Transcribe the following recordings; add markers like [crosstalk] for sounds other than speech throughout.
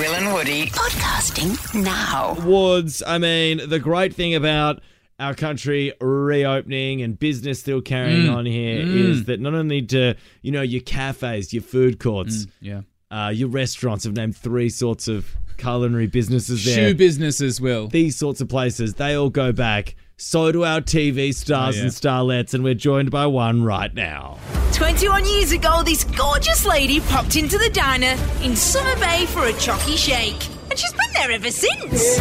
Will and Woody podcasting now. Woods, I mean, the great thing about our country reopening and business still carrying Mm. on here is that not only do, you know, your cafes, your food courts, Yeah. uh, your restaurants have named three sorts of culinary businesses there. Shoe businesses will. These sorts of places, they all go back. So do our TV stars Oh, yeah. and starlets, and we're joined by one right now. 21 years ago, this gorgeous lady popped into the diner in Summer Bay for a chalky shake. And she's been there ever since.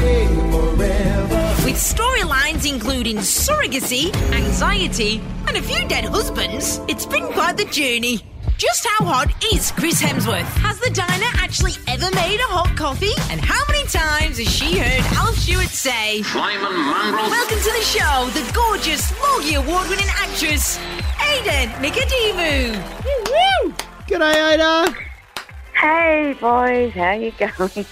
With storylines including surrogacy, anxiety, and a few dead husbands, it's been quite the journey. Just how hot is Chris Hemsworth? Has the diner actually ever made a hot coffee? And how many times has she heard Alf Stewart say, Flyman mongrel. Welcome to the show, the gorgeous, Logie Award winning actress, Ada Nicodemou. Woo woo! G'day, Ada. Hey boys, how you going?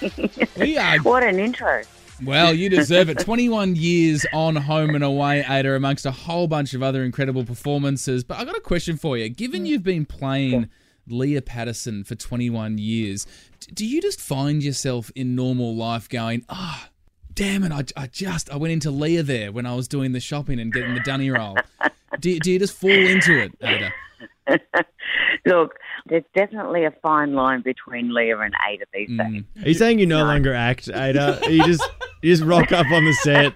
We are [laughs] what an intro. Well, you deserve it. 21 years on Home and Away, Ada, amongst a whole bunch of other incredible performances. But I got a question for you. Given you've been playing Leah Patterson for 21 years, do you just find yourself in normal life going, ah, damn it, I, I just, I went into Leah there when I was doing the shopping and getting the dunny roll. Do, do you just fall into it, Ada? [laughs] Look, there's definitely a fine line between Leah and Ada these Mm. days. Are you saying you no longer act, Ada? You just you just rock up on the set,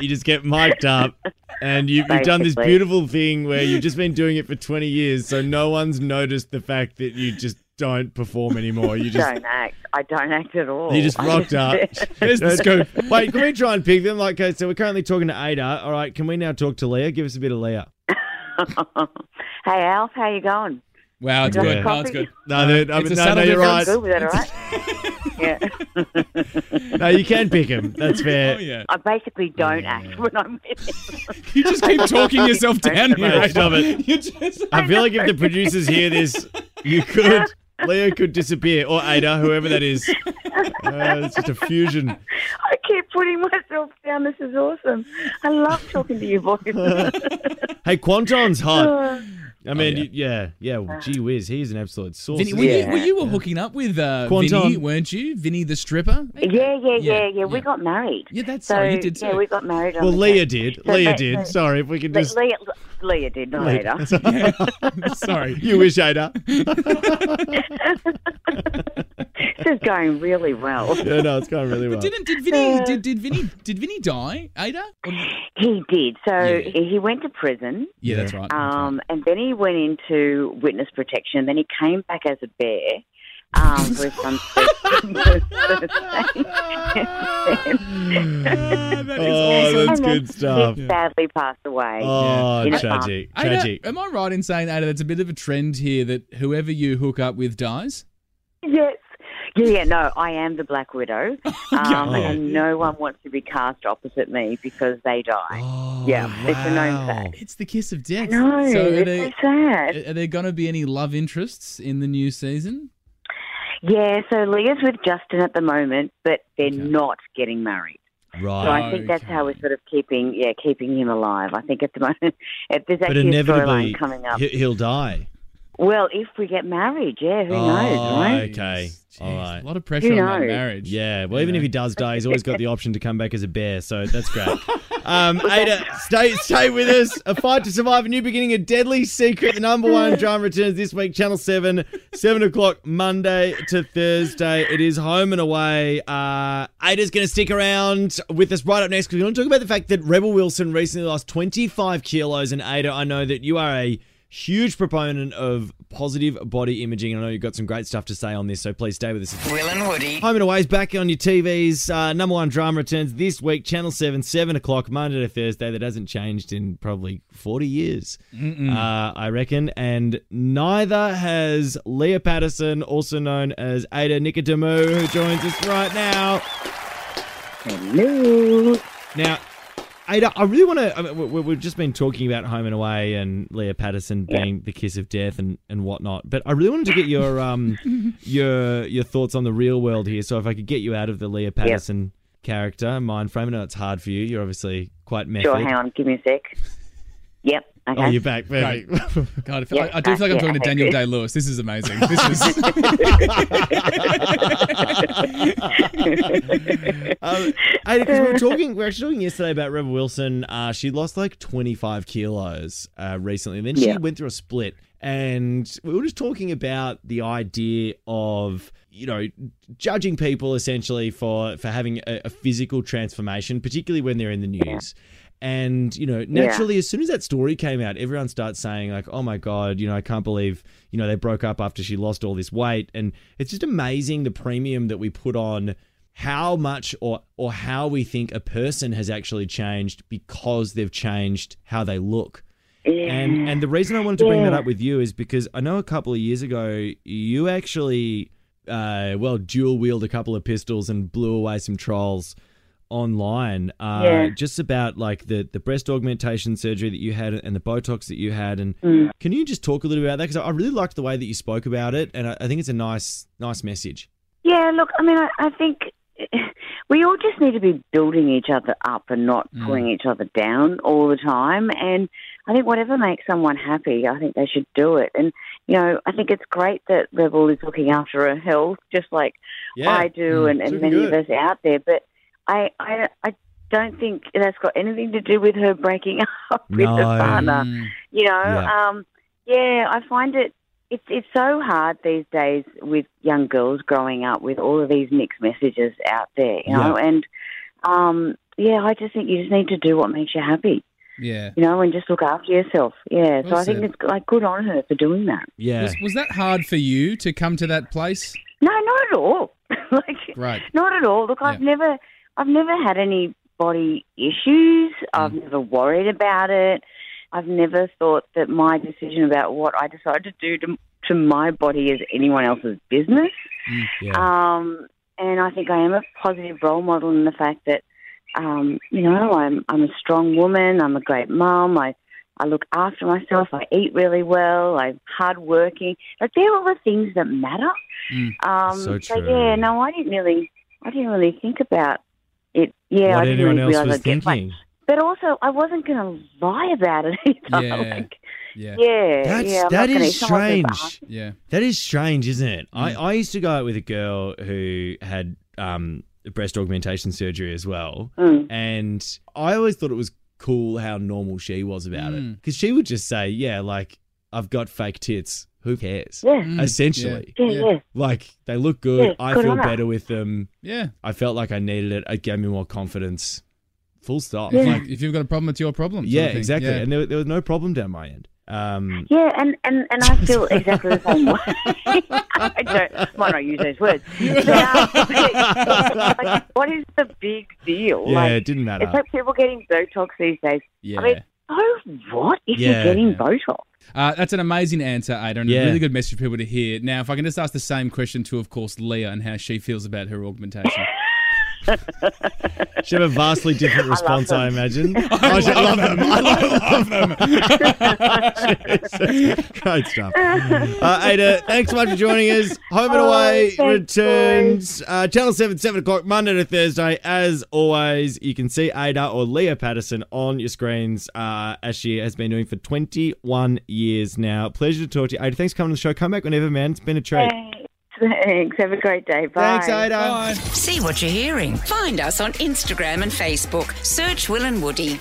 you just get mic'd up, and you, you've done this beautiful thing where you've just been doing it for 20 years, so no one's noticed the fact that you just don't perform anymore. You just don't act. I don't act at all. you just I rocked up. There's [laughs] the scoop. Wait, can we try and pick them? Like, okay, so we're currently talking to Ada. All right, can we now talk to Leah? Give us a bit of Leah. [laughs] hey Alf, how you going? Wow, it's good. a No, it's good. No, no, I it's mean, a no, no, you're right. Good, was that all right? [laughs] yeah. No, you can pick him. That's fair. Oh, yeah. I basically don't act when I'm with him. [laughs] You just keep talking yourself [laughs] down here. Mate, stop it. You just... I feel like if the producers hear this, you could. Leo could disappear, or Ada, whoever that is. Uh, it's just a fusion. I keep putting myself down. This is awesome. I love talking to you boys. [laughs] Hey, Kwanten's hot. I mean, yeah. yeah, yeah. well, gee whiz, he's an absolute source. Vinny, were, Yeah. you, were you hooking up with uh, Kwanten. Vinny, weren't you? Vinny the stripper? yeah, yeah, yeah, Yeah, yeah, We got married. Yeah, that's so, right. You did too. Yeah, we got married. On well, the Leah set. did. So Leah that- did. so- Sorry, if we could just. Leah, Leah did, not Leah. Ada. [laughs] [laughs] Sorry. You wish, Ada. This is going really well. [laughs] Yeah, no, it's going really well. Didn't did Vinny did, did Vinny did Vinny die, Ada? He did. So Yeah. he went to prison, yeah, that's right. that's right. um, and then he went into witness protection. Then he came back as a bear um, [laughs] for his son's birthday. Ah, that is Oh, awesome. that's And then good stuff. He sadly passed away. Oh, In a tragic. Ada, Tragic. am I right in saying, Ada, that's a bit of a trend here that whoever you hook up with dies? Yes. Yeah, yeah, no, I am the Black Widow, [laughs] um, Oh. and no one wants to be cast opposite me because they die. Oh, yeah, it's a known fact. It's the kiss of death. No, so it's there, so sad. are there going to be any love interests in the new season? Yeah, so Leah's with Justin at the moment, but they're Okay. not getting married. Right. So I think that's how we're sort of keeping, yeah, keeping him alive. I think at the [laughs] moment, if there's actually a storyline coming up. he- he'll die. Well, if we get married, yeah, who Oh, knows, right? Okay. Jeez, All right. A lot of pressure Who on that knows? marriage. Yeah, well, even You if he does die, he's always got the option to come back as a bear, so that's great. Um, [laughs] Ada, stay stay with us. A fight to survive, a new beginning, a deadly secret. The number one drama returns this week, Channel 7, 7 o'clock, Monday to Thursday. It is home and away. Uh, Ada's going to stick around with us right up next because we want to talk about the fact that Rebel Wilson recently lost 25 kilos. And Ada, I know that you are a huge proponent of positive body imaging. I know you've got some great stuff to say on this, so please stay with us. Will and Woody. Home and Away is back on your TVs. Uh, number one drama returns this week, Channel 7, 7 o'clock, Monday to Thursday. That hasn't changed in probably 40 years, uh, I reckon. And neither has Leah Patterson, also known as Ada Nicodemou, who joins us right now. Hello. Now, Ada, I really want to. I mean, we- we've just been talking about Home and Away and Leah Patterson being the kiss of death and, and whatnot, but I really wanted to get your um [laughs] your your thoughts on the real world here. So if I could get you out of the Leah Patterson character mind frame, I know it's hard for you. You're obviously quite method. Sure, hang on, give me a sec. Yep. Okay. Oh, you're back. Perfect. God, I, feel Yeah, like, I do feel like I'm yeah, talking to Daniel. Day Lewis. This is amazing. This is [laughs] [laughs] [laughs] um, Ada, 'cause we were talking, we were actually talking yesterday about Rebel Wilson. Uh, she lost like 25 kilos uh, recently, and then she Yeah. went through a split. And we were just talking about the idea of you know judging people essentially for for having a, a physical transformation, particularly when they're in the news. And you know, naturally, as soon as that story came out, everyone starts saying like, "Oh my god, you know, I can't believe you know they broke up after she lost all this weight." And it's just amazing the premium that we put on how much or or how we think a person has actually changed because they've changed how they look. Yeah. And and the reason I wanted to bring that up with you is because I know a couple of years ago you actually uh, well dual wield a couple of pistols and blew away some trolls online uh, Yeah. just about like the the breast augmentation surgery that you had and the Botox that you had and Mm. can you just talk a little bit about that because I really liked the way that you spoke about it and I, I think it's a nice nice message. Yeah, look, I mean, I, I think [laughs] we all just need to be building each other up and not pulling each other down all the time. And I think whatever makes someone happy, I think they should do it. And, you know, I think it's great that Rebel is looking after her health, just like Yeah. I do and, and many good. of us out there. But I, I, I don't think that's got anything to do with her breaking [laughs] up with No. her partner. You know, Yeah. um, yeah, I find it it's it's so hard these days with young girls growing up with all of these mixed messages out there, you know, and um, yeah, I just think you just need to do what makes you happy, yeah. you know, and just look after yourself. Yeah, so Well I think it's like good on her for doing that. Yeah. Was, was that hard for you to come to that place? No, not at all. [laughs] like, Right. not at all. Look, I've never, I've never had any body issues. Mm. I've never worried about it. I've never thought that my decision about what I decide to do to, to my body is anyone else's business. yeah. Um, and I think I am a positive role model in the fact that, um, you know, I'm I'm a strong woman. I'm a great mum. I I look after myself. I eat really well. I'm hardworking. Like they're all the things that matter. Mm. Um, So true. yeah, no, I didn't really, I didn't really think about it. Yeah, what I didn't anyone really else realize was I'd get, like- thinking. but also, I wasn't going to lie about it [laughs] either. Yeah. [laughs] like, Yeah. yeah, That's yeah. I'm that not gonna, is if someone says, "Ah, strange. Yeah. That is strange, isn't it? I, Mm. I used to go out with a girl who had um, breast augmentation surgery as well, Mm. and I always thought it was cool how normal she was about it Mm. because she would just say, "Yeah, like I've got fake tits. Who cares?" Yeah, Mm. Essentially, yeah, Yeah. yeah. like they look good. Yeah, I good feel on better with them. Yeah. I felt like I needed it. It gave me more confidence. Full stop. Yeah. Like if you've got a problem, it's your problem. sort Yeah, of exactly. Yeah. And there, there was no problem down my end. Um, Yeah, and, and, and I feel [laughs] exactly the same way. [laughs] I don't, might not use those words. [laughs] But, um, like, what is the big deal? yeah, like, it didn't matter. it's like people getting Botox these days. yeah. I mean, so what if Yeah. you're getting Yeah. Botox? Uh, that's an amazing answer, Ada, and Yeah. a really good message for people to hear. Now, if I can just ask the same question to, of course, Leah and how she feels about her augmentation. [laughs] [laughs] She have a vastly different response, I, them. imagine. [laughs] I, should love them. I love, them. [laughs] Great stuff. Uh, Ada, thanks so much for joining us. Home and Oh, Away returns uh, Channel 7, 7 o'clock, Monday to Thursday. As always, you can see Ada or Leah Patterson on your screens uh, as she has been doing for 21 years now. Pleasure to talk to you. Ada, thanks for coming to the show. Come back whenever, man. It's been a treat. Thanks. Thanks. Have a great day. Bye. Thanks, Ada. Bye. See what you're hearing. Find us on Instagram and Facebook. Search Will and Woody.